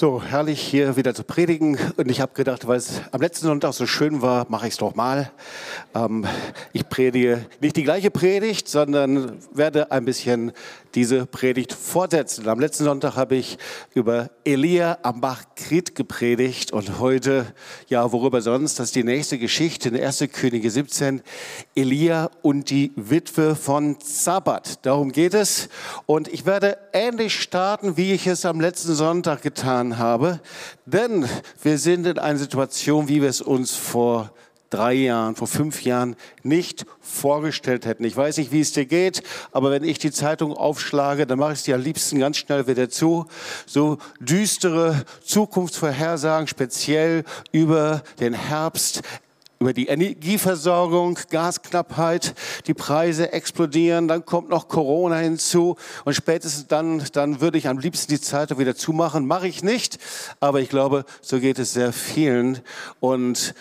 So, herrlich hier wieder zu predigen. Und ich habe gedacht, weil es am letzten Sonntag so schön war, mache ich es doch mal. Ähm, ich predige nicht die gleiche Predigt, sondern werde ein bisschen diese Predigt fortsetzen. Am letzten Sonntag habe ich über Elia am Bach Krit gepredigt und heute, ja, worüber sonst? Das ist die nächste Geschichte in 1. Könige 17. Elia und die Witwe von Zabbat. Darum geht es. Und ich werde ähnlich starten, wie ich es am letzten Sonntag getan habe. Denn wir sind in einer Situation, wie wir es uns vor drei Jahren, vor fünf Jahren nicht vorgestellt hätten. Ich weiß nicht, wie es dir geht, aber wenn ich die Zeitung aufschlage, dann mache ich sie am liebsten ganz schnell wieder zu. So düstere Zukunftsvorhersagen, speziell über den Herbst, über die Energieversorgung, Gasknappheit, die Preise explodieren, dann kommt noch Corona hinzu und spätestens dann, dann würde ich am liebsten die Zeitung wieder zumachen. Mache ich nicht, aber ich glaube, so geht es sehr vielen und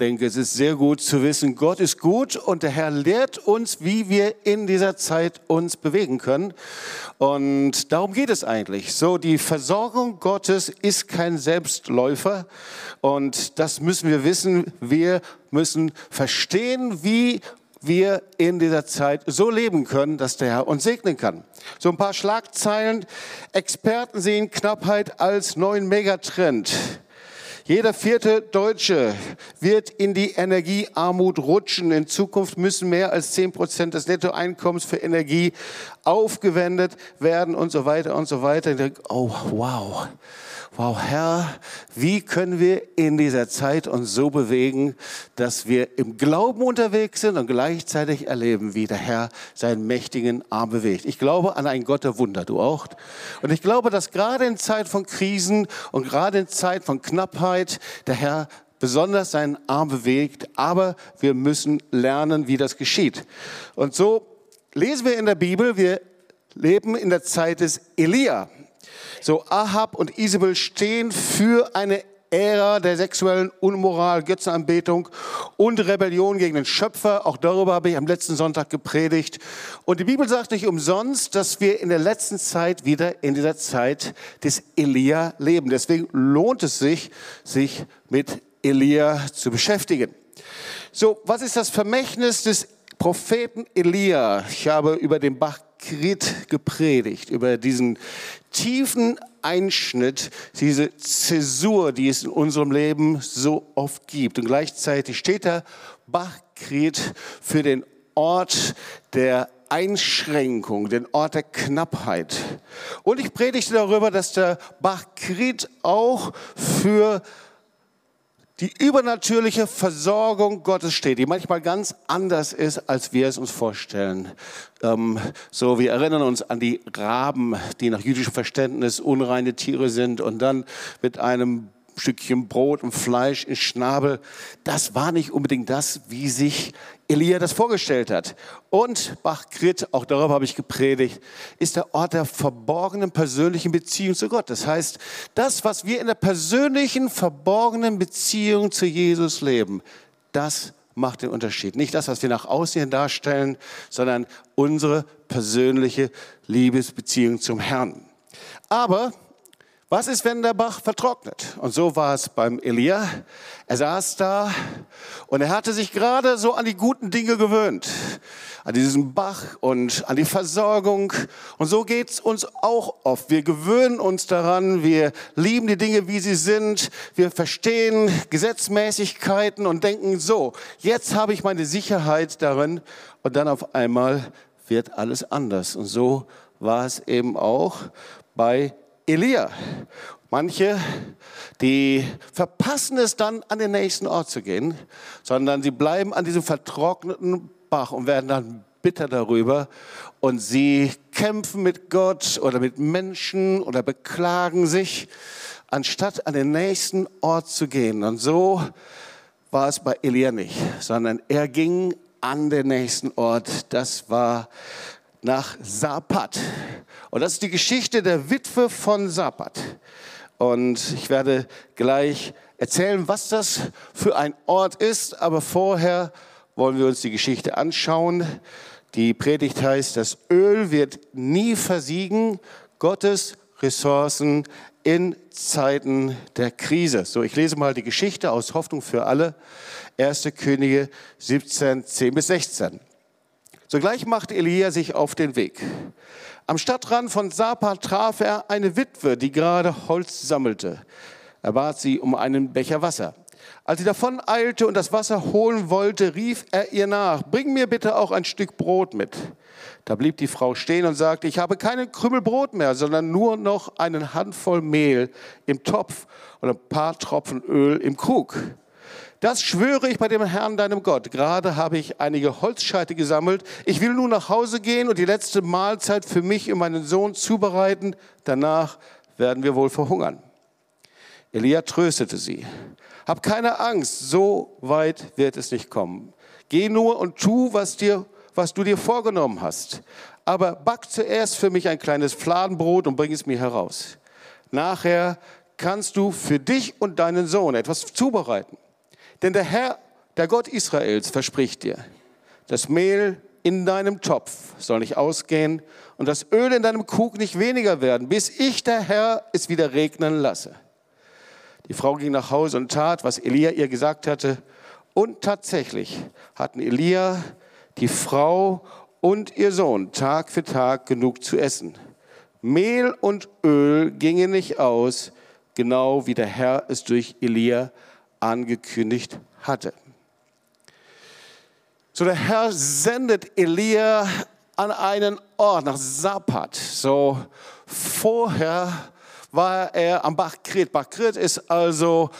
denke, es ist sehr gut zu wissen, Gott ist gut und der Herr lehrt uns, wie wir in dieser Zeit uns bewegen können. Und darum geht es eigentlich. So, die Versorgung Gottes ist kein Selbstläufer und das müssen wir wissen. Wir müssen verstehen, wie wir in dieser Zeit so leben können, dass der Herr uns segnen kann. So ein paar Schlagzeilen. Experten sehen Knappheit als neuen Megatrend. Jeder vierte Deutsche wird in die Energiearmut rutschen. In Zukunft müssen mehr als zehn Prozent des Nettoeinkommens für Energie aufgewendet werden und so weiter und so weiter. Oh, wow wow, Herr, wie können wir in dieser Zeit uns so bewegen, dass wir im Glauben unterwegs sind und gleichzeitig erleben, wie der Herr seinen mächtigen Arm bewegt. Ich glaube an einen Gott der Wunder, du auch. Und ich glaube, dass gerade in Zeit von Krisen und gerade in Zeit von Knappheit der Herr besonders seinen Arm bewegt, aber wir müssen lernen, wie das geschieht. Und so lesen wir in der Bibel, wir leben in der Zeit des Elia. So, Ahab und Isabel stehen für eine Ära der sexuellen Unmoral, Götzenanbetung und Rebellion gegen den Schöpfer. Auch darüber habe ich am letzten Sonntag gepredigt. Und die Bibel sagt nicht umsonst, dass wir in der letzten Zeit wieder in dieser Zeit des Elia leben. Deswegen lohnt es sich, sich mit Elia zu beschäftigen. So, was ist das Vermächtnis des Propheten Elia? Ich habe über den Bach Krit gepredigt, über diesen tiefen Einschnitt, diese Zäsur, die es in unserem Leben so oft gibt. Und gleichzeitig steht da Bachkret für den Ort der Einschränkung, den Ort der Knappheit. Und ich predigte darüber, dass der Bachkret auch für die übernatürliche Versorgung Gottes steht, die manchmal ganz anders ist, als wir es uns vorstellen. Ähm, so, wir erinnern uns an die Raben, die nach jüdischem Verständnis unreine Tiere sind und dann mit einem Stückchen Brot und Fleisch in Schnabel. Das war nicht unbedingt das, wie sich Elia das vorgestellt hat. Und Bachkrit, auch darüber habe ich gepredigt, ist der Ort der verborgenen persönlichen Beziehung zu Gott. Das heißt, das, was wir in der persönlichen, verborgenen Beziehung zu Jesus leben, das macht den Unterschied. Nicht das, was wir nach außen darstellen, sondern unsere persönliche Liebesbeziehung zum Herrn. Aber was ist, wenn der Bach vertrocknet? Und so war es beim Elia. Er saß da und er hatte sich gerade so an die guten Dinge gewöhnt, an diesen Bach und an die Versorgung. Und so geht's uns auch oft. Wir gewöhnen uns daran, wir lieben die Dinge, wie sie sind, wir verstehen Gesetzmäßigkeiten und denken, so, jetzt habe ich meine Sicherheit darin. Und dann auf einmal wird alles anders. Und so war es eben auch bei Elia. Manche, die verpassen es dann, an den nächsten Ort zu gehen, sondern sie bleiben an diesem vertrockneten Bach und werden dann bitter darüber und sie kämpfen mit Gott oder mit Menschen oder beklagen sich, anstatt an den nächsten Ort zu gehen. Und so war es bei Elia nicht, sondern er ging an den nächsten Ort. Das war nach Sapat. Und das ist die Geschichte der Witwe von Sapat. Und ich werde gleich erzählen, was das für ein Ort ist. Aber vorher wollen wir uns die Geschichte anschauen. Die Predigt heißt, das Öl wird nie versiegen. Gottes Ressourcen in Zeiten der Krise. So, ich lese mal die Geschichte aus Hoffnung für alle. 1. Könige 17, 10 bis 16. Sogleich machte Elia sich auf den Weg. Am Stadtrand von Sapa traf er eine Witwe, die gerade Holz sammelte. Er bat sie um einen Becher Wasser. Als sie davon eilte und das Wasser holen wollte, rief er ihr nach, bring mir bitte auch ein Stück Brot mit. Da blieb die Frau stehen und sagte, ich habe keinen Krümel Brot mehr, sondern nur noch eine Handvoll Mehl im Topf und ein paar Tropfen Öl im Krug. Das schwöre ich bei dem Herrn, deinem Gott. Gerade habe ich einige Holzscheite gesammelt. Ich will nun nach Hause gehen und die letzte Mahlzeit für mich und meinen Sohn zubereiten. Danach werden wir wohl verhungern. Elia tröstete sie. Hab keine Angst, so weit wird es nicht kommen. Geh nur und tu, was, dir, was du dir vorgenommen hast. Aber back zuerst für mich ein kleines Fladenbrot und bring es mir heraus. Nachher kannst du für dich und deinen Sohn etwas zubereiten. Denn der Herr, der Gott Israels, verspricht dir, das Mehl in deinem Topf soll nicht ausgehen und das Öl in deinem Krug nicht weniger werden, bis ich, der Herr, es wieder regnen lasse. Die Frau ging nach Hause und tat, was Elia ihr gesagt hatte. Und tatsächlich hatten Elia, die Frau und ihr Sohn Tag für Tag genug zu essen. Mehl und Öl gingen nicht aus, genau wie der Herr es durch Elia angekündigt hatte. So der Herr sendet Elia an einen Ort nach Sapat. So vorher war er am Bach Kret. Bach Kret ist also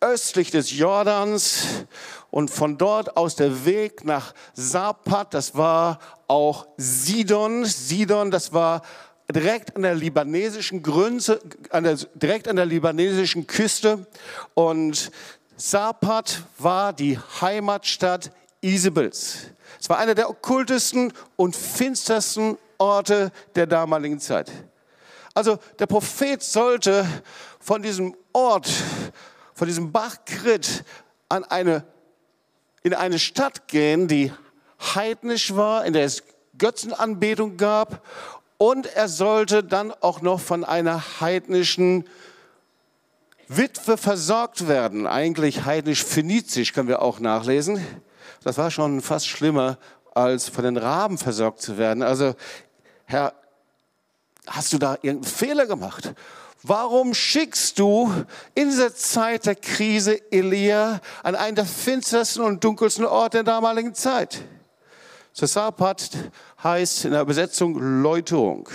östlich des Jordans und von dort aus der Weg nach Sapat, das war auch Sidon. Sidon, das war direkt an der libanesischen der, direkt an der libanesischen Küste und Sapat war die Heimatstadt Isabels. Es war einer der okkultesten und finstersten Orte der damaligen Zeit. Also der Prophet sollte von diesem Ort, von diesem Bachkrit an eine, in eine Stadt gehen, die heidnisch war, in der es Götzenanbetung gab. Und er sollte dann auch noch von einer heidnischen Witwe versorgt werden. Eigentlich heidnisch-phönizisch können wir auch nachlesen. Das war schon fast schlimmer, als von den Raben versorgt zu werden. Also, Herr, hast du da irgendeinen Fehler gemacht? Warum schickst du in dieser Zeit der Krise Elia an einen der finstersten und dunkelsten Orte der damaligen Zeit? Sasapat heißt in der Übersetzung Läuterung.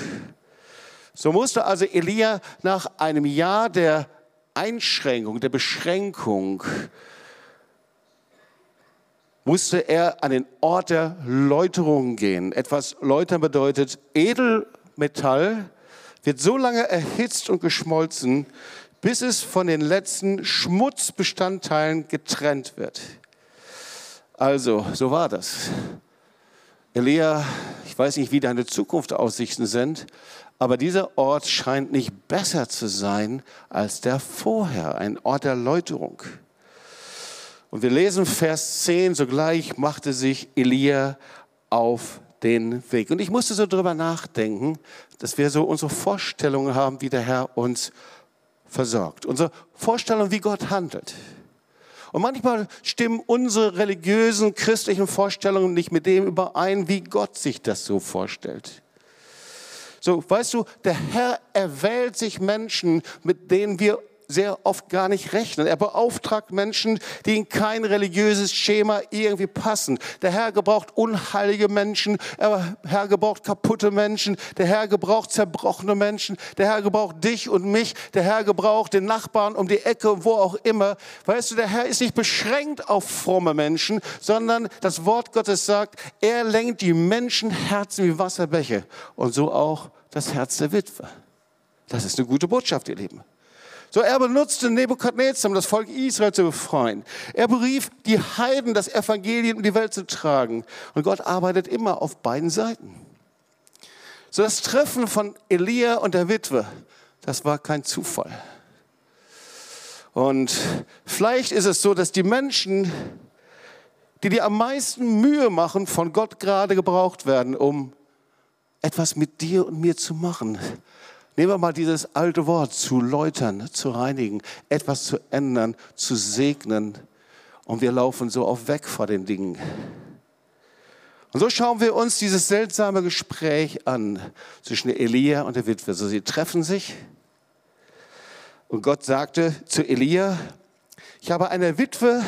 So musste also Elia nach einem Jahr der Einschränkung, der Beschränkung, musste er an den Ort der Läuterung gehen. Etwas läutern bedeutet edel Metall wird so lange erhitzt und geschmolzen, bis es von den letzten Schmutzbestandteilen getrennt wird. Also, so war das. Elia, ich weiß nicht, wie deine Zukunftsaussichten sind, aber dieser Ort scheint nicht besser zu sein als der vorher, ein Ort der Läuterung. Und wir lesen Vers 10, sogleich machte sich Elia auf den Weg. Und ich musste so drüber nachdenken, dass wir so unsere Vorstellungen haben, wie der Herr uns versorgt. Unsere Vorstellung, wie Gott handelt. Und manchmal stimmen unsere religiösen, christlichen Vorstellungen nicht mit dem überein, wie Gott sich das so vorstellt. So, weißt du, der Herr erwählt sich Menschen, mit denen wir sehr oft gar nicht rechnen. Er beauftragt Menschen, die in kein religiöses Schema irgendwie passen. Der Herr gebraucht unheilige Menschen, der Herr gebraucht kaputte Menschen, der Herr gebraucht zerbrochene Menschen, der Herr gebraucht dich und mich, der Herr gebraucht den Nachbarn um die Ecke, wo auch immer. Weißt du, der Herr ist nicht beschränkt auf fromme Menschen, sondern das Wort Gottes sagt, er lenkt die Menschenherzen wie Wasserbäche und so auch das Herz der Witwe. Das ist eine gute Botschaft, ihr Lieben. So, er benutzte Nebukadnezar, um das Volk Israel zu befreien. Er berief die Heiden, das Evangelium in die Welt zu tragen. Und Gott arbeitet immer auf beiden Seiten. So, das Treffen von Elia und der Witwe, das war kein Zufall. Und vielleicht ist es so, dass die Menschen, die dir am meisten Mühe machen, von Gott gerade gebraucht werden, um etwas mit dir und mir zu machen. Nehmen wir mal dieses alte Wort, zu läutern, zu reinigen, etwas zu ändern, zu segnen. Und wir laufen so auf weg vor den Dingen. Und so schauen wir uns dieses seltsame Gespräch an zwischen Elia und der Witwe. So, sie treffen sich und Gott sagte zu Elia, ich habe einer Witwe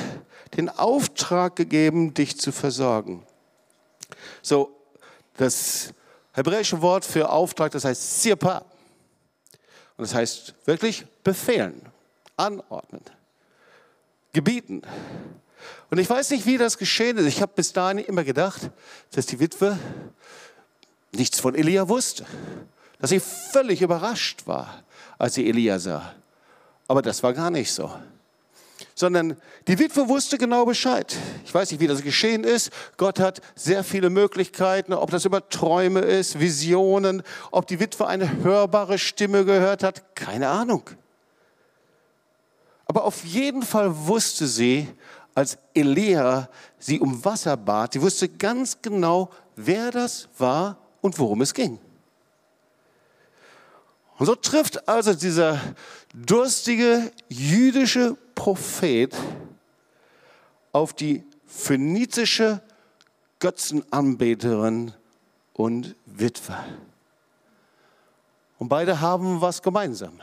den Auftrag gegeben, dich zu versorgen. So, das hebräische Wort für Auftrag, das heißt Sirpa. Und das heißt wirklich befehlen, anordnen, gebieten. Und ich weiß nicht, wie das geschehen ist. Ich habe bis dahin immer gedacht, dass die Witwe nichts von Elia wusste. Dass sie völlig überrascht war, als sie Elia sah. Aber das war gar nicht so. Sondern die Witwe wusste genau Bescheid. Ich weiß nicht, wie das geschehen ist. Gott hat sehr viele Möglichkeiten, ob das über Träume ist, Visionen, ob die Witwe eine hörbare Stimme gehört hat. Keine Ahnung. Aber auf jeden Fall wusste sie, als Elia sie um Wasser bat, sie wusste ganz genau, wer das war und worum es ging. Und so trifft also dieser durstige jüdische Prophet auf die phönizische Götzenanbeterin und Witwe. Und beide haben was gemeinsam.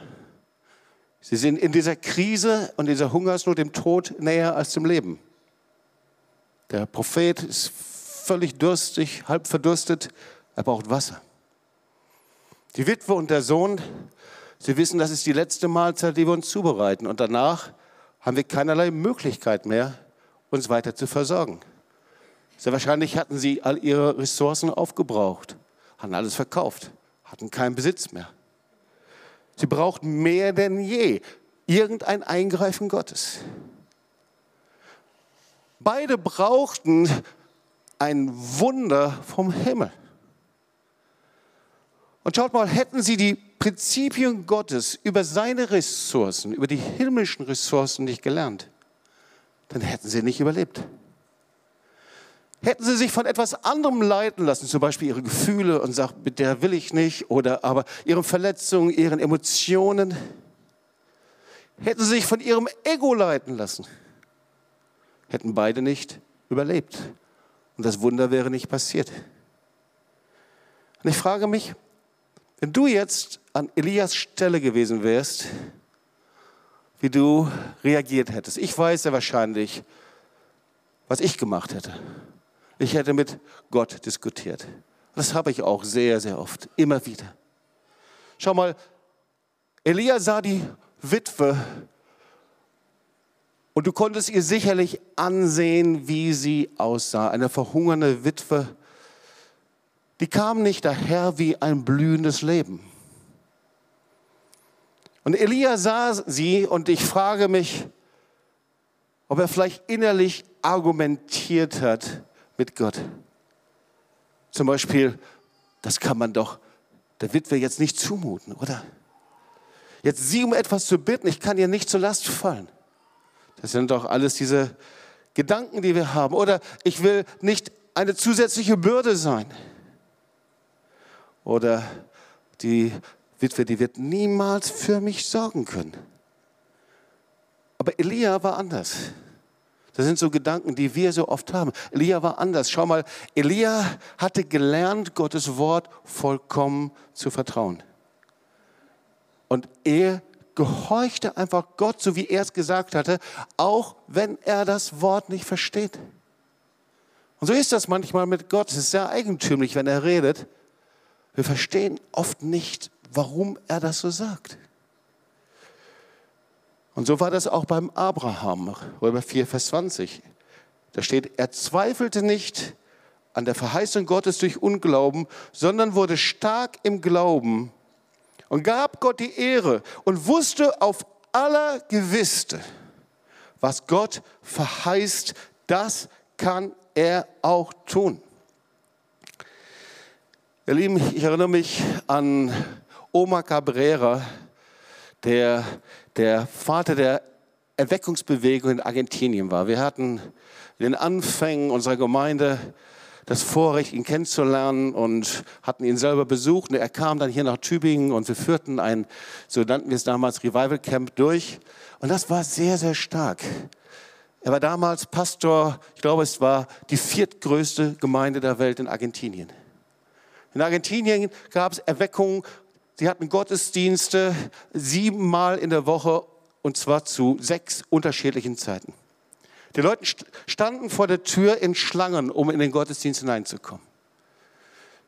Sie sind in dieser Krise und dieser Hungersnot dem Tod näher als zum Leben. Der Prophet ist völlig durstig, halb verdurstet, er braucht Wasser. Die Witwe und der Sohn, sie wissen, das ist die letzte Mahlzeit, die wir uns zubereiten. Und danach haben wir keinerlei Möglichkeit mehr, uns weiter zu versorgen. Sehr wahrscheinlich hatten sie all ihre Ressourcen aufgebraucht, hatten alles verkauft, hatten keinen Besitz mehr. Sie braucht mehr denn je irgendein Eingreifen Gottes. Beide brauchten ein Wunder vom Himmel. Und schaut mal, hätten sie die Prinzipien Gottes über seine Ressourcen, über die himmlischen Ressourcen nicht gelernt, dann hätten sie nicht überlebt. Hätten sie sich von etwas anderem leiten lassen, zum Beispiel ihre Gefühle und sagen, mit der will ich nicht, oder aber ihren Verletzungen, ihren Emotionen, hätten sie sich von ihrem Ego leiten lassen, hätten beide nicht überlebt. Und das Wunder wäre nicht passiert. Und ich frage mich, wenn du jetzt an Elias Stelle gewesen wärst, wie du reagiert hättest. Ich weiß ja wahrscheinlich, was ich gemacht hätte. Ich hätte mit Gott diskutiert. Das habe ich auch sehr, sehr oft, immer wieder. Schau mal, Elia sah die Witwe und du konntest ihr sicherlich ansehen, wie sie aussah. Eine verhungernde Witwe, die kam nicht daher wie ein blühendes Leben. Und Elia sah sie und ich frage mich, ob er vielleicht innerlich argumentiert hat, mit Gott. Zum Beispiel, das kann man doch der Witwe jetzt nicht zumuten, oder? Jetzt sie um etwas zu bitten, ich kann ihr nicht zur Last fallen. Das sind doch alles diese Gedanken, die wir haben. Oder ich will nicht eine zusätzliche Bürde sein. Oder die Witwe, die wird niemals für mich sorgen können. Aber Elia war anders. Das sind so Gedanken, die wir so oft haben. Elia war anders. Schau mal, Elia hatte gelernt, Gottes Wort vollkommen zu vertrauen. Und er gehorchte einfach Gott, so wie er es gesagt hatte, auch wenn er das Wort nicht versteht. Und so ist das manchmal mit Gott. Es ist sehr eigentümlich, wenn er redet. Wir verstehen oft nicht, warum er das so sagt. Und so war das auch beim Abraham, Römer 4, Vers 20. Da steht, er zweifelte nicht an der Verheißung Gottes durch Unglauben, sondern wurde stark im Glauben und gab Gott die Ehre und wusste auf aller Gewissste, was Gott verheißt, das kann er auch tun. Ihr Lieben, ich erinnere mich an Oma Cabrera, der der Vater der Erweckungsbewegung in Argentinien war. Wir hatten in den Anfängen unserer Gemeinde das Vorrecht, ihn kennenzulernen und hatten ihn selber besucht. Und er kam dann hier nach Tübingen und wir führten ein, so nannten wir es damals, Revival Camp durch. Und das war sehr, sehr stark. Er war damals Pastor, ich glaube, es war die viertgrößte Gemeinde der Welt in Argentinien. In Argentinien gab es Erweckungen, sie hatten Gottesdienste siebenmal in der Woche und zwar zu sechs unterschiedlichen Zeiten. Die Leute standen vor der Tür in Schlangen, um in den Gottesdienst hineinzukommen.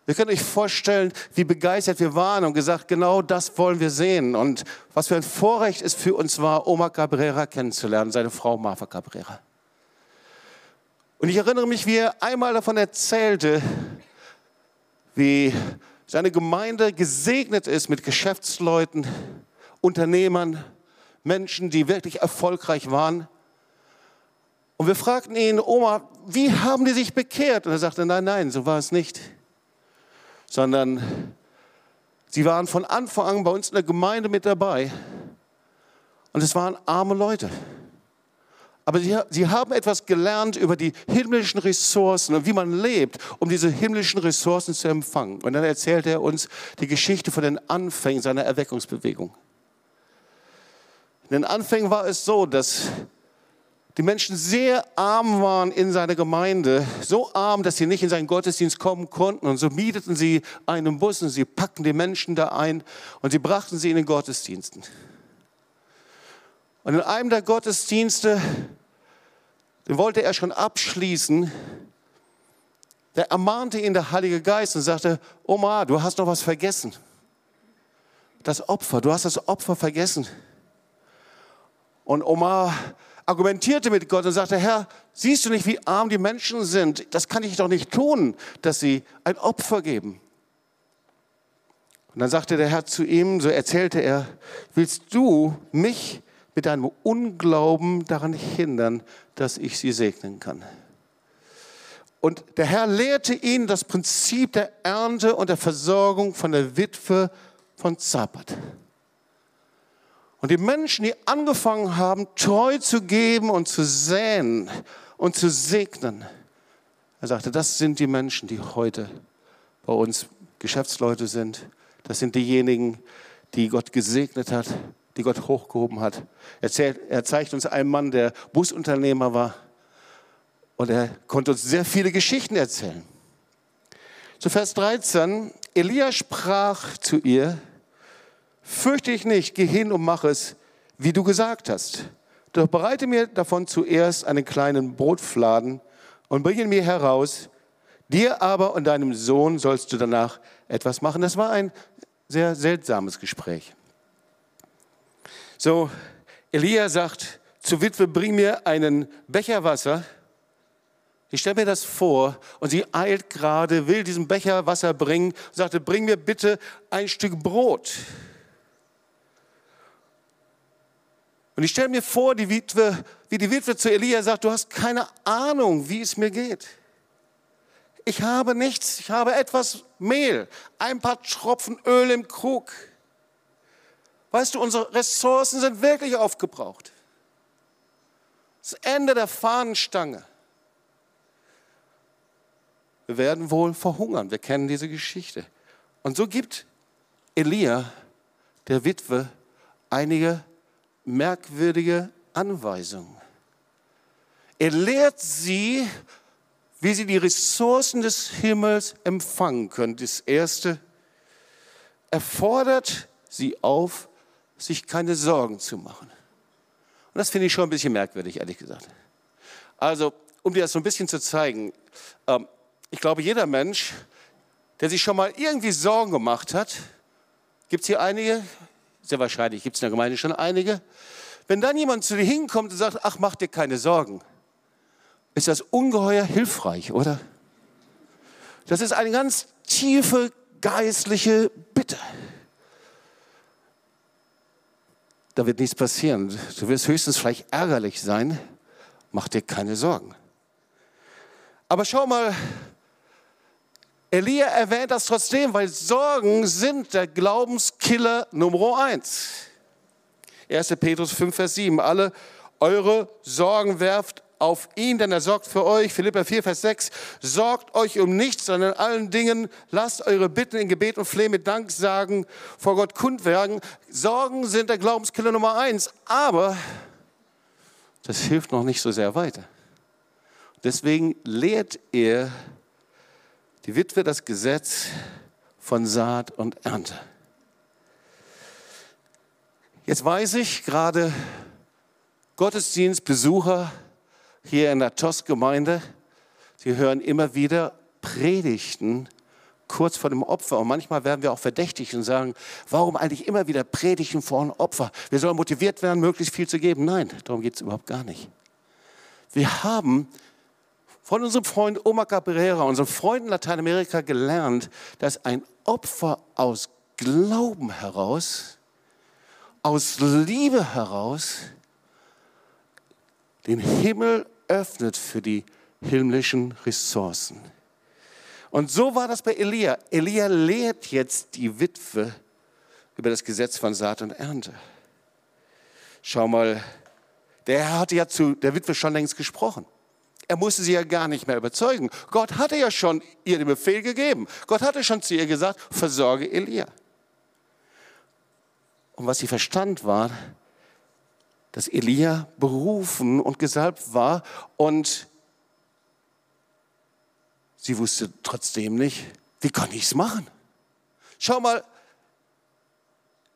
Wir können euch vorstellen, wie begeistert wir waren und gesagt, genau das wollen wir sehen. Und was für ein Vorrecht es für uns war, Oma Cabrera kennenzulernen, seine Frau Marfa Cabrera. Und ich erinnere mich, wie er einmal davon erzählte, wie seine Gemeinde gesegnet ist mit Geschäftsleuten, Unternehmern, Menschen, die wirklich erfolgreich waren. Und wir fragten ihn, Oma, wie haben die sich bekehrt? Und er sagte, nein, nein, so war es nicht. Sondern sie waren von Anfang an bei uns in der Gemeinde mit dabei. Und es waren arme Leute. Aber sie, sie, haben etwas gelernt über die himmlischen Ressourcen und wie man lebt, um diese himmlischen Ressourcen zu empfangen. Und dann erzählt er uns die Geschichte von den Anfängen seiner Erweckungsbewegung. In den Anfängen war es so, dass die Menschen sehr arm waren in seiner Gemeinde, so arm, dass sie nicht in seinen Gottesdienst kommen konnten. Und so mieteten sie einen Bus und sie packten die Menschen da ein und sie brachten sie in den Gottesdiensten. Und in einem der Gottesdienste, den wollte er schon abschließen, da ermahnte ihn der Heilige Geist und sagte, Oma, du hast noch was vergessen. Das Opfer, du hast das Opfer vergessen. Und Omar argumentierte mit Gott und sagte, Herr, siehst du nicht, wie arm die Menschen sind? Das kann ich doch nicht tun, dass sie ein Opfer geben. Und dann sagte der Herr zu ihm, so erzählte er, willst du mich mit deinem Unglauben daran hindern, dass ich sie segnen kann? Und der Herr lehrte ihn das Prinzip der Ernte und der Versorgung von der Witwe von Zapat. Und die Menschen, die angefangen haben, treu zu geben und zu säen und zu segnen, er sagte, das sind die Menschen, die heute bei uns Geschäftsleute sind. Das sind diejenigen, die Gott gesegnet hat, die Gott hochgehoben hat. Er, zählt, er zeigt uns einen Mann, der Busunternehmer war. Und er konnte uns sehr viele Geschichten erzählen. Zu Vers 13, Elia sprach zu ihr, fürchte ich nicht, geh hin und mach es, wie du gesagt hast. Doch bereite mir davon zuerst einen kleinen Brotfladen und bringe ihn mir heraus. Dir aber und deinem Sohn sollst du danach etwas machen. Das war ein sehr seltsames Gespräch. So, Elia sagt zur Witwe, bring mir einen Becher Wasser. Ich stelle mir das vor und sie eilt gerade, will diesen Becher Wasser bringen und sagte, bring mir bitte ein Stück Brot. Und ich stelle mir vor, die Witwe, wie die Witwe zu Elia sagt, du hast keine Ahnung, wie es mir geht. Ich habe nichts, ich habe etwas Mehl, ein paar Tropfen Öl im Krug. Weißt du, unsere Ressourcen sind wirklich aufgebraucht. Das Ende der Fahnenstange. Wir werden wohl verhungern. Wir kennen diese Geschichte. Und so gibt Elia der Witwe einige merkwürdige Anweisung. Er lehrt sie, wie sie die Ressourcen des Himmels empfangen können. Das Erste, er fordert sie auf, sich keine Sorgen zu machen. Und das finde ich schon ein bisschen merkwürdig, ehrlich gesagt. Also, um dir das so ein bisschen zu zeigen, ähm, ich glaube, jeder Mensch, der sich schon mal irgendwie Sorgen gemacht hat, gibt es hier einige, sehr wahrscheinlich gibt es in der Gemeinde schon einige. Wenn dann jemand zu dir hinkommt und sagt, ach, mach dir keine Sorgen, ist das ungeheuer hilfreich, oder? Das ist eine ganz tiefe geistliche Bitte. Da wird nichts passieren. Du wirst höchstens vielleicht ärgerlich sein. Mach dir keine Sorgen. Aber schau mal, Elia erwähnt das trotzdem, weil Sorgen sind der Glaubenskiller Nummer eins. 1. Petrus 5, Vers 7. Alle eure Sorgen werft auf ihn, denn er sorgt für euch. Philippa 4, Vers 6. Sorgt euch um nichts, sondern in allen Dingen lasst eure Bitten in Gebet und Flehen mit Dank sagen, vor Gott kundwerden. Sorgen sind der Glaubenskiller Nummer eins, aber das hilft noch nicht so sehr weiter. Deswegen lehrt er die Witwe das Gesetz von Saat und Ernte. Jetzt weiß ich gerade, Gottesdienstbesucher hier in der TOS-Gemeinde, sie hören immer wieder Predigten kurz vor dem Opfer. Und manchmal werden wir auch verdächtig und sagen, warum eigentlich immer wieder Predigten vor dem Opfer? Wir sollen motiviert werden, möglichst viel zu geben. Nein, darum geht es überhaupt gar nicht. Wir haben von unserem Freund Omar Cabrera, unserem Freund in Lateinamerika gelernt, dass ein Opfer aus Glauben heraus aus Liebe heraus den Himmel öffnet für die himmlischen Ressourcen. Und so war das bei Elia. Elia lehrt jetzt die Witwe über das Gesetz von Saat und Ernte. Schau mal, der Herr hatte ja zu der Witwe schon längst gesprochen. Er musste sie ja gar nicht mehr überzeugen. Gott hatte ja schon ihr den Befehl gegeben. Gott hatte schon zu ihr gesagt, versorge Elia. Und was sie verstand war, dass Elia berufen und gesalbt war und sie wusste trotzdem nicht, wie kann ich es machen? Schau mal,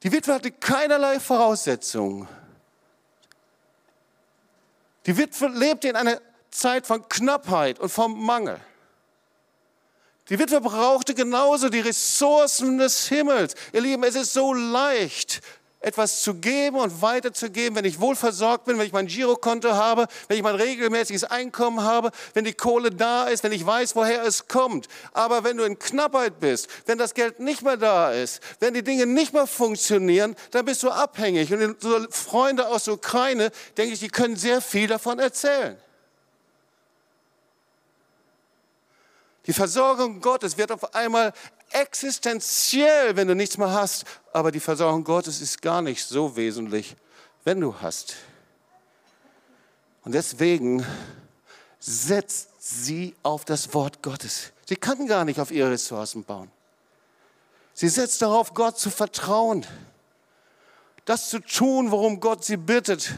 die Witwe hatte keinerlei Voraussetzungen. Die Witwe lebte in einer Zeit von Knappheit und vom Mangel. Die Witwe brauchte genauso die Ressourcen des Himmels. Ihr Lieben, es ist so leicht, etwas zu geben und weiterzugeben, wenn ich wohlversorgt bin, wenn ich mein Girokonto habe, wenn ich mein regelmäßiges Einkommen habe, wenn die Kohle da ist, wenn ich weiß, woher es kommt. Aber wenn du in Knappheit bist, wenn das Geld nicht mehr da ist, wenn die Dinge nicht mehr funktionieren, dann bist du abhängig. Und so Freunde aus der Ukraine, denke ich, die können sehr viel davon erzählen. Die Versorgung Gottes wird auf einmal existenziell, wenn du nichts mehr hast. Aber die Versorgung Gottes ist gar nicht so wesentlich, wenn du hast. Und deswegen setzt sie auf das Wort Gottes. Sie kann gar nicht auf ihre Ressourcen bauen. Sie setzt darauf, Gott zu vertrauen, das zu tun, worum Gott sie bittet.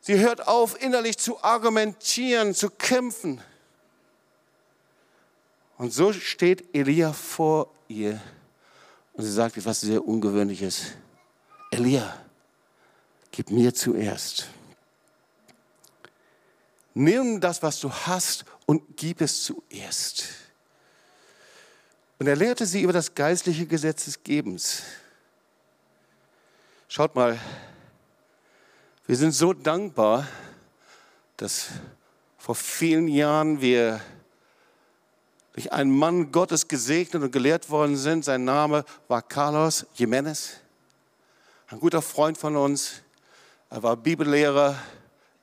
Sie hört auf, innerlich zu argumentieren, zu kämpfen. Und so steht Elia vor ihr und sie sagt etwas sehr Ungewöhnliches. Elia, gib mir zuerst. Nimm das, was du hast und gib es zuerst. Und er lehrte sie über das geistliche Gesetz des Gebens. Schaut mal, wir sind so dankbar, dass vor vielen Jahren wir durch einen Mann Gottes gesegnet und gelehrt worden sind. Sein Name war Carlos Jiménez, ein guter Freund von uns. Er war Bibellehrer,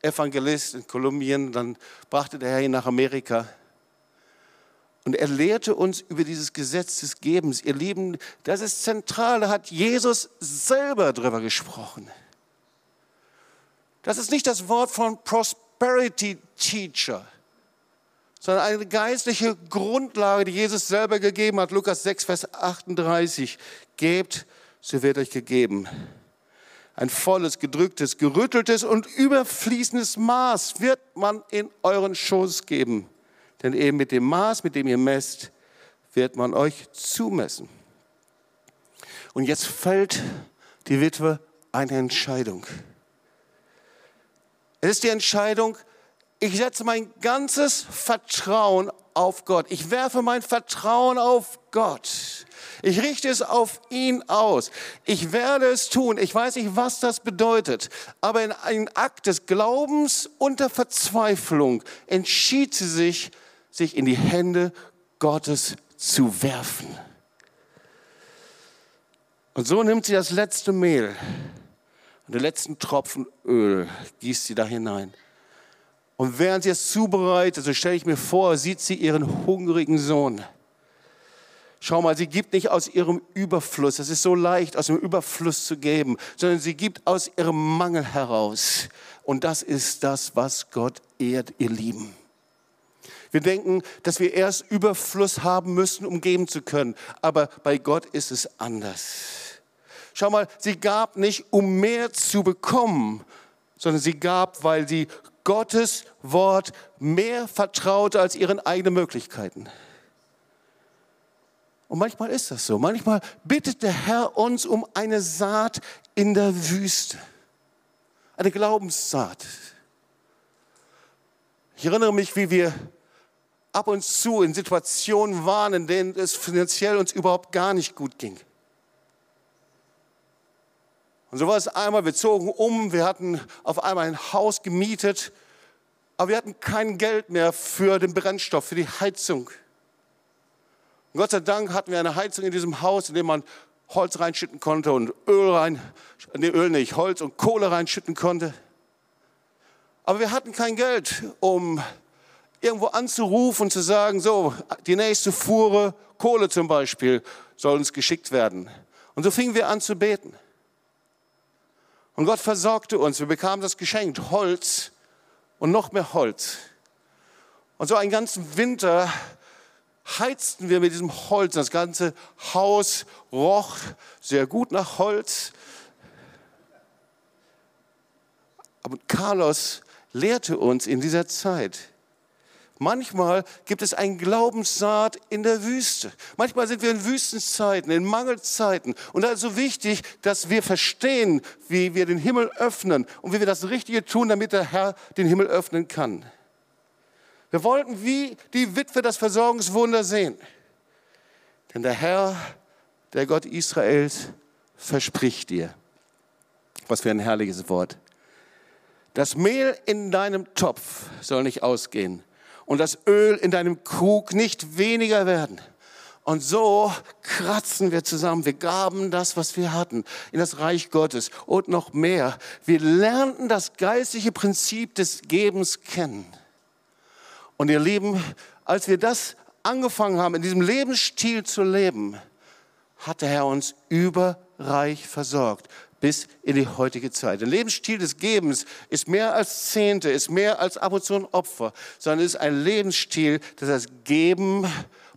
Evangelist in Kolumbien. Dann brachte der Herr ihn nach Amerika. Und er lehrte uns über dieses Gesetz des Gebens. Ihr Lieben, das ist zentral. Da hat Jesus selber drüber gesprochen. Das ist nicht das Wort von Prosperity Teacher sondern eine geistliche Grundlage, die Jesus selber gegeben hat. Lukas 6, Vers 38. Gebt, so wird euch gegeben. Ein volles, gedrücktes, gerütteltes und überfließendes Maß wird man in euren Schoß geben. Denn eben mit dem Maß, mit dem ihr messt, wird man euch zumessen. Und jetzt fällt die Witwe eine Entscheidung. Es ist die Entscheidung, ich setze mein ganzes Vertrauen auf Gott. Ich werfe mein Vertrauen auf Gott. Ich richte es auf ihn aus. Ich werde es tun. Ich weiß nicht, was das bedeutet. Aber in einem Akt des Glaubens und der Verzweiflung entschied sie sich, sich in die Hände Gottes zu werfen. Und so nimmt sie das letzte Mehl und den letzten Tropfen Öl, gießt sie da hinein. Und während sie es zubereitet, so stelle ich mir vor, sieht sie ihren hungrigen Sohn. Schau mal, sie gibt nicht aus ihrem Überfluss, es ist so leicht, aus dem Überfluss zu geben, sondern sie gibt aus ihrem Mangel heraus. Und das ist das, was Gott ehrt, ihr Lieben. Wir denken, dass wir erst Überfluss haben müssen, um geben zu können. Aber bei Gott ist es anders. Schau mal, sie gab nicht, um mehr zu bekommen, sondern sie gab, weil sie Gottes Wort mehr vertraute als ihren eigenen Möglichkeiten. Und manchmal ist das so. Manchmal bittet der Herr uns um eine Saat in der Wüste. Eine Glaubenssaat. Ich erinnere mich, wie wir ab und zu in Situationen waren, in denen es finanziell uns überhaupt gar nicht gut ging. Und so war es einmal, wir zogen um, wir hatten auf einmal ein Haus gemietet, aber wir hatten kein Geld mehr für den Brennstoff, für die Heizung. Und Gott sei Dank hatten wir eine Heizung in diesem Haus, in dem man Holz reinschütten konnte und Öl rein, nee, Öl nicht, Holz und Kohle reinschütten konnte. Aber wir hatten kein Geld, um irgendwo anzurufen und zu sagen, so, die nächste Fuhre Kohle zum Beispiel soll uns geschickt werden. Und so fingen wir an zu beten. Und Gott versorgte uns. Wir bekamen das Geschenk, Holz und noch mehr Holz. Und so einen ganzen Winter heizten wir mit diesem Holz. Das ganze Haus roch sehr gut nach Holz. Aber Carlos lehrte uns in dieser Zeit, Manchmal gibt es ein Glaubenssaat in der Wüste. Manchmal sind wir in Wüstenzeiten, in Mangelzeiten. Und da ist so wichtig, dass wir verstehen, wie wir den Himmel öffnen und wie wir das Richtige tun, damit der Herr den Himmel öffnen kann. Wir wollten wie die Witwe das Versorgungswunder sehen. Denn der Herr, der Gott Israels, verspricht dir, was für ein herrliches Wort. Das Mehl in deinem Topf soll nicht ausgehen und das Öl in deinem Krug nicht weniger werden. Und so kratzen wir zusammen. Wir gaben das, was wir hatten, in das Reich Gottes und noch mehr. Wir lernten das geistliche Prinzip des Gebens kennen. Und ihr Lieben, als wir das angefangen haben, in diesem Lebensstil zu leben, hat der Herr uns überreich versorgt bis in die heutige Zeit. Der Lebensstil des Gebens ist mehr als Zehnte, ist mehr als ab und zu ein Opfer, sondern ist ein Lebensstil, das das Geben,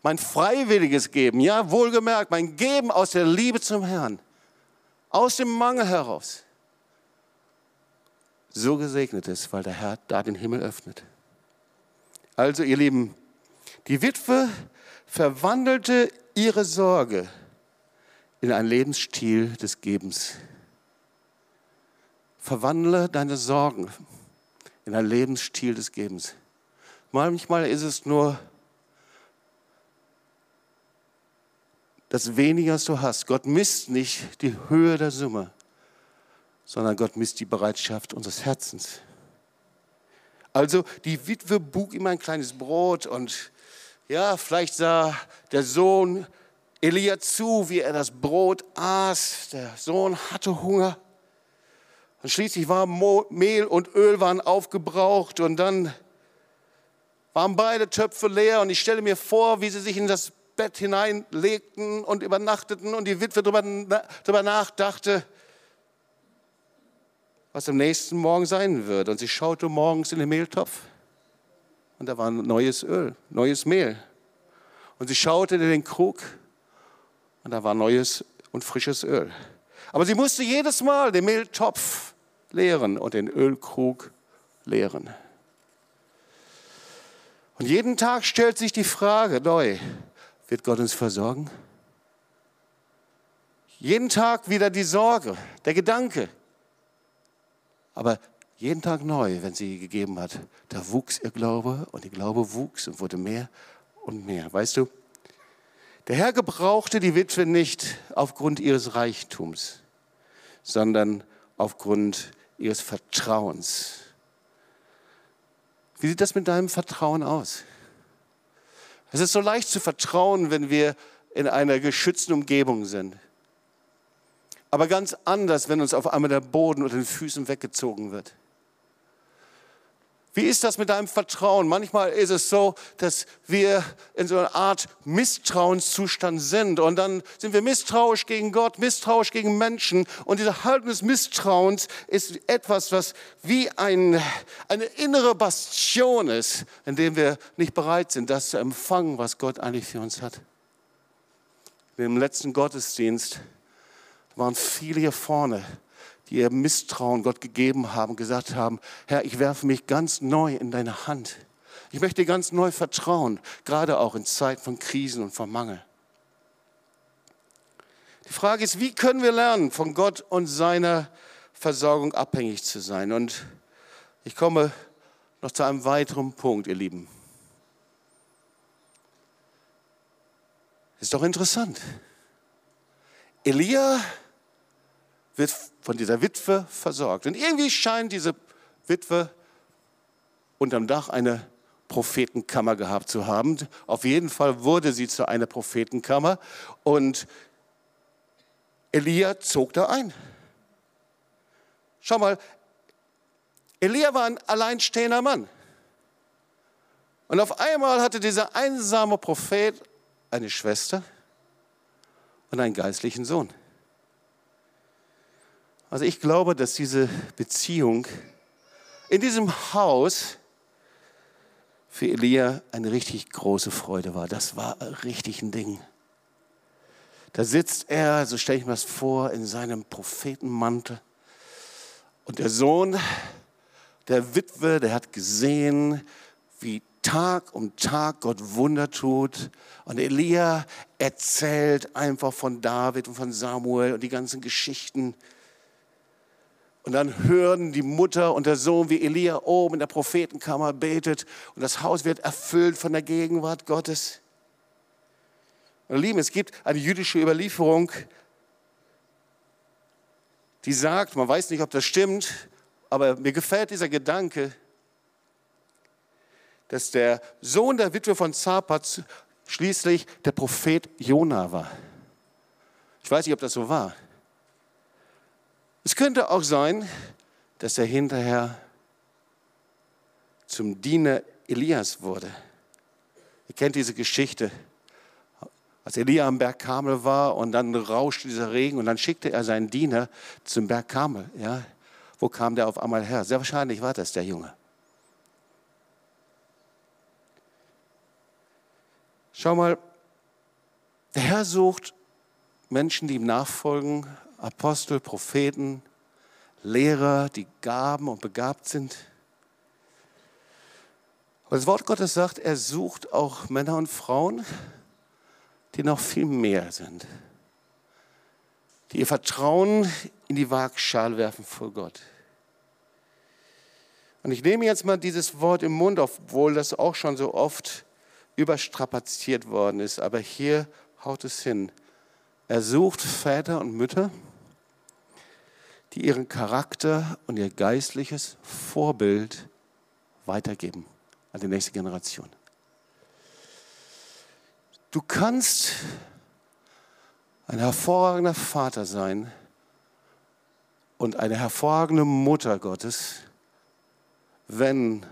mein freiwilliges Geben, ja, wohlgemerkt, mein Geben aus der Liebe zum Herrn, aus dem Mangel heraus, so gesegnet ist, weil der Herr da den Himmel öffnet. Also, ihr Lieben, die Witwe verwandelte ihre Sorge in einen Lebensstil des Gebens. Verwandle deine Sorgen in einen Lebensstil des Gebens. Manchmal ist es nur das Wenige, was du hast. Gott misst nicht die Höhe der Summe, sondern Gott misst die Bereitschaft unseres Herzens. Also die Witwe bug ihm ein kleines Brot und ja, vielleicht sah der Sohn Elia zu, wie er das Brot aß. Der Sohn hatte Hunger. Und schließlich war Mehl und Öl waren aufgebraucht und dann waren beide Töpfe leer und ich stelle mir vor, wie sie sich in das Bett hineinlegten und übernachteten und die Witwe darüber nachdachte, was am nächsten Morgen sein wird. Und sie schaute morgens in den Mehltopf und da war neues Öl, neues Mehl. Und sie schaute in den Krug und da war neues und frisches Öl. Aber sie musste jedes Mal den Mehltopf leeren und den Ölkrug leeren. Und jeden Tag stellt sich die Frage neu, wird Gott uns versorgen? Jeden Tag wieder die Sorge, der Gedanke. Aber jeden Tag neu, wenn sie gegeben hat, da wuchs ihr Glaube und ihr Glaube wuchs und wurde mehr und mehr. Weißt du, der Herr gebrauchte die Witwe nicht aufgrund ihres Reichtums, sondern aufgrund ihres Vertrauens. Wie sieht das mit deinem Vertrauen aus? Es ist so leicht zu vertrauen, wenn wir in einer geschützten Umgebung sind. Aber ganz anders, wenn uns auf einmal der Boden unter den Füßen weggezogen wird. Wie ist das mit deinem Vertrauen? Manchmal ist es so, dass wir in so einer Art Misstrauenszustand sind und dann sind wir misstrauisch gegen Gott, misstrauisch gegen Menschen und diese Haltung des Misstrauens ist etwas, was wie ein, eine innere Bastion ist, in dem wir nicht bereit sind, das zu empfangen, was Gott eigentlich für uns hat. Im letzten Gottesdienst waren viele hier vorne, die ihr Misstrauen Gott gegeben haben, gesagt haben, Herr, ich werfe mich ganz neu in deine Hand. Ich möchte ganz neu vertrauen, gerade auch in Zeiten von Krisen und von Mangel. Die Frage ist, wie können wir lernen, von Gott und seiner Versorgung abhängig zu sein? Und ich komme noch zu einem weiteren Punkt, ihr Lieben. Ist doch interessant. Elia wird von dieser Witwe versorgt. Und irgendwie scheint diese Witwe unterm Dach eine Prophetenkammer gehabt zu haben. Auf jeden Fall wurde sie zu einer Prophetenkammer und Elia zog da ein. Schau mal, Elia war ein alleinstehender Mann. Und auf einmal hatte dieser einsame Prophet eine Schwester und einen geistlichen Sohn. Also ich glaube, dass diese Beziehung in diesem Haus für Elia eine richtig große Freude war. Das war richtig ein Ding. Da sitzt er, so stelle ich mir das vor, in seinem Prophetenmantel. Und der Sohn der Witwe, der hat gesehen, wie Tag um Tag Gott Wunder tut. Und Elia erzählt einfach von David und von Samuel und die ganzen Geschichten. Und dann hören die Mutter und der Sohn, wie Elia oben in der Prophetenkammer betet und das Haus wird erfüllt von der Gegenwart Gottes. Und Lieben, es gibt eine jüdische Überlieferung, die sagt, man weiß nicht, ob das stimmt, aber mir gefällt dieser Gedanke, dass der Sohn der Witwe von Zapat schließlich der Prophet Jona war. Ich weiß nicht, ob das so war. Es könnte auch sein, dass er hinterher zum Diener Elias wurde. Ihr kennt diese Geschichte. Als Elia am Berg Kamel war und dann rauschte dieser Regen und dann schickte er seinen Diener zum Berg Kamel. Ja, wo kam der auf einmal her? Sehr wahrscheinlich war das der Junge. Schau mal, der Herr sucht Menschen, die ihm nachfolgen, Apostel, Propheten, Lehrer, die gaben und begabt sind. Aber das Wort Gottes sagt, er sucht auch Männer und Frauen, die noch viel mehr sind, die ihr Vertrauen in die Waagschale werfen vor Gott. Und ich nehme jetzt mal dieses Wort im Mund, obwohl das auch schon so oft überstrapaziert worden ist, aber hier haut es hin. Er sucht Väter und Mütter, die ihren Charakter und ihr geistliches Vorbild weitergeben an die nächste Generation. Du kannst ein hervorragender Vater sein und eine hervorragende Mutter Gottes, wenn,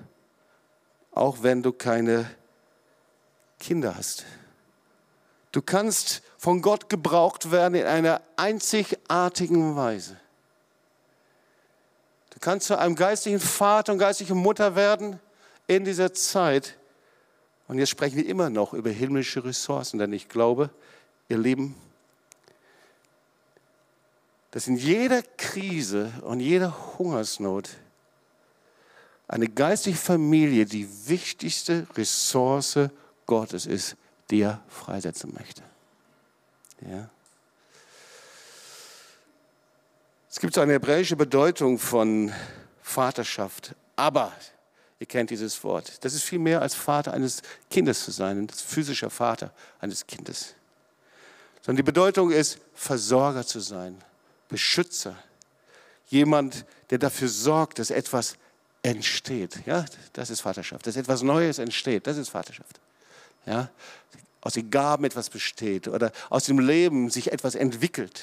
auch wenn du keine Kinder hast. Du kannst von Gott gebraucht werden in einer einzigartigen Weise. Du kannst zu einem geistlichen Vater und geistlichen Mutter werden in dieser Zeit. Und jetzt sprechen wir immer noch über himmlische Ressourcen, denn ich glaube, ihr Lieben, dass in jeder Krise und jeder Hungersnot eine geistliche Familie die wichtigste Ressource Gottes ist, die er freisetzen möchte. Ja. Es gibt so eine hebräische Bedeutung von Vaterschaft. Aber, ihr kennt dieses Wort. Das ist viel mehr als Vater eines Kindes zu sein, das physischer Vater eines Kindes. Sondern die Bedeutung ist, Versorger zu sein, Beschützer. Jemand, der dafür sorgt, dass etwas entsteht. Ja, das ist Vaterschaft. Dass etwas Neues entsteht, das ist Vaterschaft. Ja, aus den Gaben etwas besteht oder aus dem Leben sich etwas entwickelt.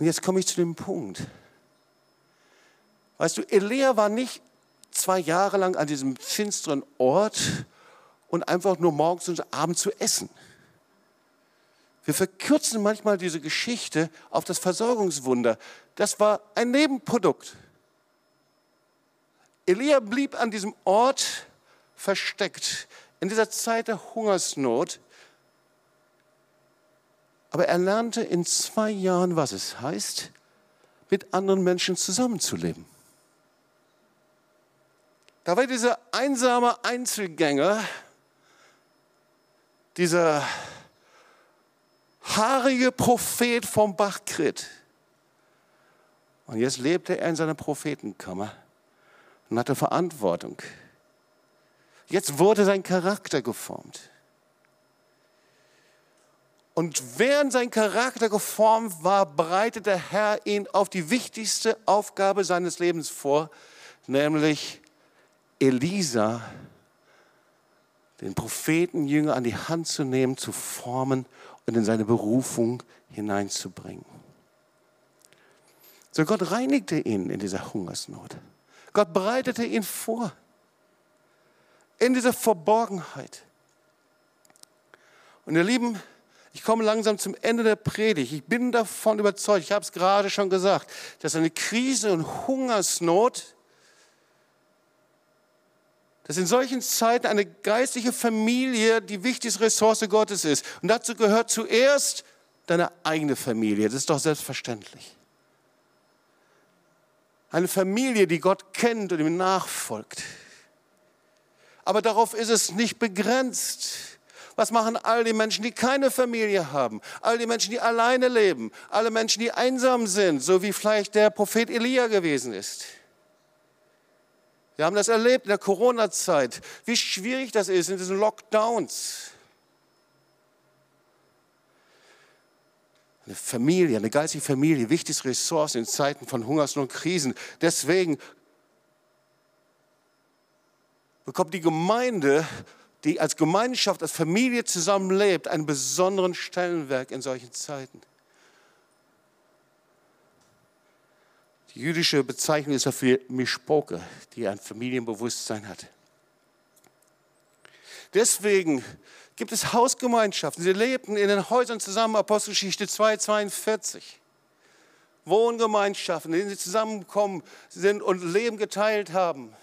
Und jetzt komme ich zu dem Punkt. Weißt du, Elia war nicht zwei Jahre lang an diesem finsteren Ort und einfach nur morgens und abends zu essen. Wir verkürzen manchmal diese Geschichte auf das Versorgungswunder. Das war ein Nebenprodukt. Elia blieb an diesem Ort versteckt in dieser Zeit der Hungersnot. Aber er lernte in zwei Jahren, was es heißt, mit anderen Menschen zusammenzuleben. Da war dieser einsame Einzelgänger, dieser haarige Prophet vom Bachkrit. Und jetzt lebte er in seiner Prophetenkammer und hatte Verantwortung. Jetzt wurde sein Charakter geformt. Und während sein Charakter geformt war, bereitet der Herr ihn auf die wichtigste Aufgabe seines Lebens vor, nämlich Elisa, den Prophetenjünger an die Hand zu nehmen, zu formen und in seine Berufung hineinzubringen. So Gott reinigte ihn in dieser Hungersnot. Gott bereitete ihn vor. In dieser Verborgenheit. Und ihr Lieben, ich komme langsam zum Ende der Predigt. Ich bin davon überzeugt, ich habe es gerade schon gesagt, dass eine Krise und Hungersnot, dass in solchen Zeiten eine geistliche Familie die wichtigste Ressource Gottes ist. Und dazu gehört zuerst deine eigene Familie. Das ist doch selbstverständlich. Eine Familie, die Gott kennt und ihm nachfolgt. Aber darauf ist es nicht begrenzt. Was machen all die Menschen, die keine Familie haben? All die Menschen, die alleine leben? Alle Menschen, die einsam sind, so wie vielleicht der Prophet Elia gewesen ist? Wir haben das erlebt in der Corona-Zeit, wie schwierig das ist in diesen Lockdowns. Eine Familie, eine geistige Familie, wichtigste Ressource in Zeiten von Hungersnot und Krisen. Deswegen bekommt die Gemeinde, die als Gemeinschaft, als Familie zusammenlebt, einen besonderen Stellenwerk in solchen Zeiten. Die jüdische Bezeichnung ist dafür Mischpoke, die ein Familienbewusstsein hat. Deswegen gibt es Hausgemeinschaften. Sie lebten in den Häusern zusammen, Apostelgeschichte 2, 42. Wohngemeinschaften, in denen sie zusammengekommen sind und Leben geteilt haben.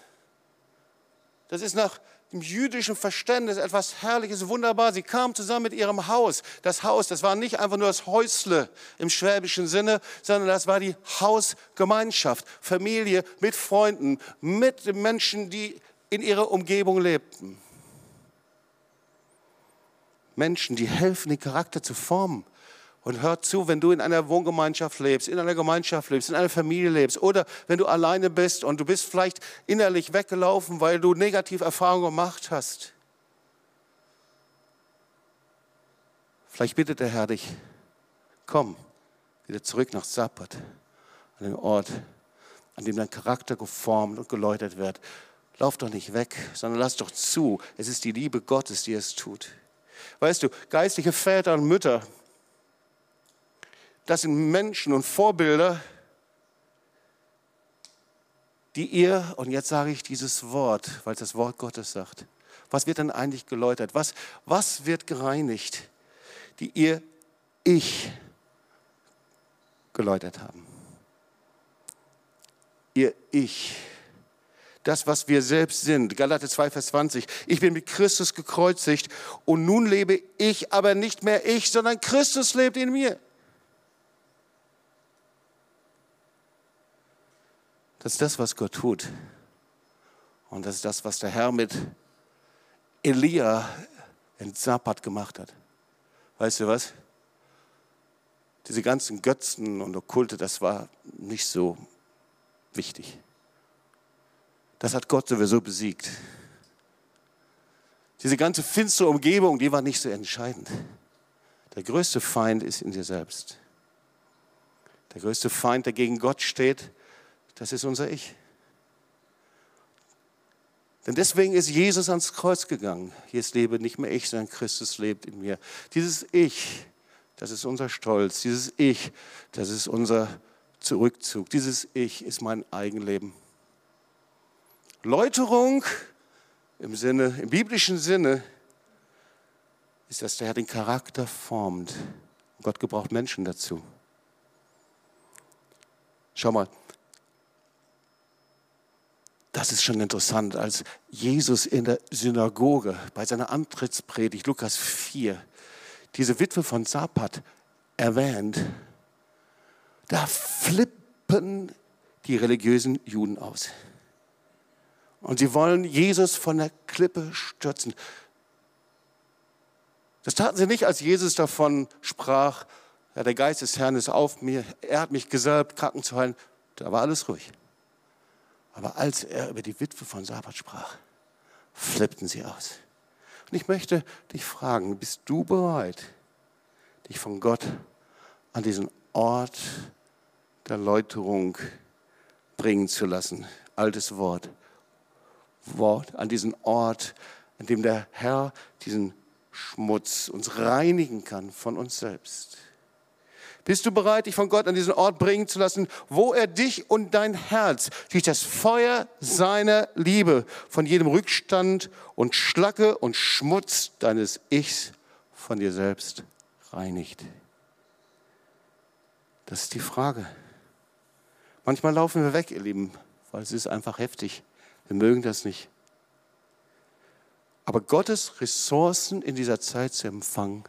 Das ist nach dem jüdischen Verständnis etwas Herrliches, wunderbar. Sie kamen zusammen mit ihrem Haus. Das Haus, das war nicht einfach nur das Häusle im schwäbischen Sinne, sondern das war die Hausgemeinschaft, Familie mit Freunden, mit den Menschen, die in ihrer Umgebung lebten. Menschen, die helfen, den Charakter zu formen. Und hört zu, wenn du in einer Wohngemeinschaft lebst, in einer Gemeinschaft lebst, in einer Familie lebst oder wenn du alleine bist und du bist vielleicht innerlich weggelaufen, weil du negative Erfahrungen gemacht hast. Vielleicht bittet der Herr dich, komm wieder zurück nach Sabbat, an den Ort, an dem dein Charakter geformt und geläutert wird. Lauf doch nicht weg, sondern lass doch zu. Es ist die Liebe Gottes, die es tut. Weißt du, geistliche Väter und Mütter, das sind Menschen und Vorbilder, die ihr, und jetzt sage ich dieses Wort, weil es das Wort Gottes sagt, was wird denn eigentlich geläutert? Was, was wird gereinigt? Die ihr Ich geläutert haben. Ihr Ich das, was wir selbst sind. Galater 2, Vers 20. Ich bin mit Christus gekreuzigt und nun lebe ich, aber nicht mehr ich, sondern Christus lebt in mir. Das ist das, was Gott tut. Und das ist das, was der Herr mit Elia in Zapat gemacht hat. Weißt du was? Diese ganzen Götzen und Okkulte, das war nicht so wichtig. Das hat Gott sowieso besiegt. Diese ganze finstere Umgebung, die war nicht so entscheidend. Der größte Feind ist in dir selbst. Der größte Feind, der gegen Gott steht, das ist unser Ich. Denn deswegen ist Jesus ans Kreuz gegangen. Jetzt lebe nicht mehr ich, sondern Christus lebt in mir. Dieses Ich, das ist unser Stolz. Dieses Ich, das ist unser Zurückzug. Dieses Ich ist mein Eigenleben. Läuterung im Sinne, im biblischen Sinne, ist, dass der Herr den Charakter formt. Gott gebraucht Menschen dazu. Schau mal, das ist schon interessant, als Jesus in der Synagoge bei seiner Antrittspredigt, Lukas 4, diese Witwe von Sapat erwähnt, da flippen die religiösen Juden aus. Und sie wollen Jesus von der Klippe stürzen. Das taten sie nicht, als Jesus davon sprach, ja, der Geist des Herrn ist auf mir, er hat mich gesalbt, Kranken zu heilen. Da war alles ruhig. Aber als er über die Witwe von Sabbat sprach, flippten sie aus. Und ich möchte dich fragen, bist du bereit, dich von Gott an diesen Ort der Läuterung bringen zu lassen? Altes Wort. Wort, an diesen Ort, an dem der Herr diesen Schmutz uns reinigen kann von uns selbst. Bist du bereit, dich von Gott an diesen Ort bringen zu lassen, wo er dich und dein Herz durch das Feuer seiner Liebe von jedem Rückstand und Schlacke und Schmutz deines Ichs von dir selbst reinigt? Das ist die Frage. Manchmal laufen wir weg, ihr Lieben, weil es ist einfach heftig. Wir mögen das nicht. Aber Gottes Ressourcen in dieser Zeit zu empfangen,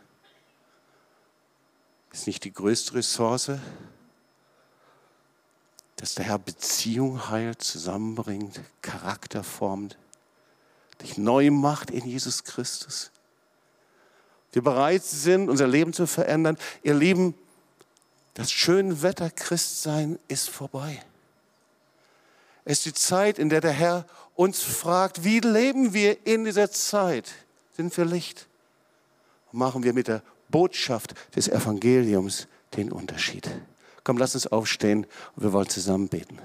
ist nicht die größte Ressource, dass der Herr Beziehung heilt, zusammenbringt, Charakter formt, dich neu macht in Jesus Christus. Wir bereit sind, unser Leben zu verändern. Ihr Lieben, das schöne Wetter Christsein ist vorbei. Es ist die Zeit, in der der Herr uns fragt, wie leben wir in dieser Zeit? Sind wir Licht? Machen wir mit der Botschaft des Evangeliums den Unterschied. Komm, lass uns aufstehen und wir wollen zusammen beten.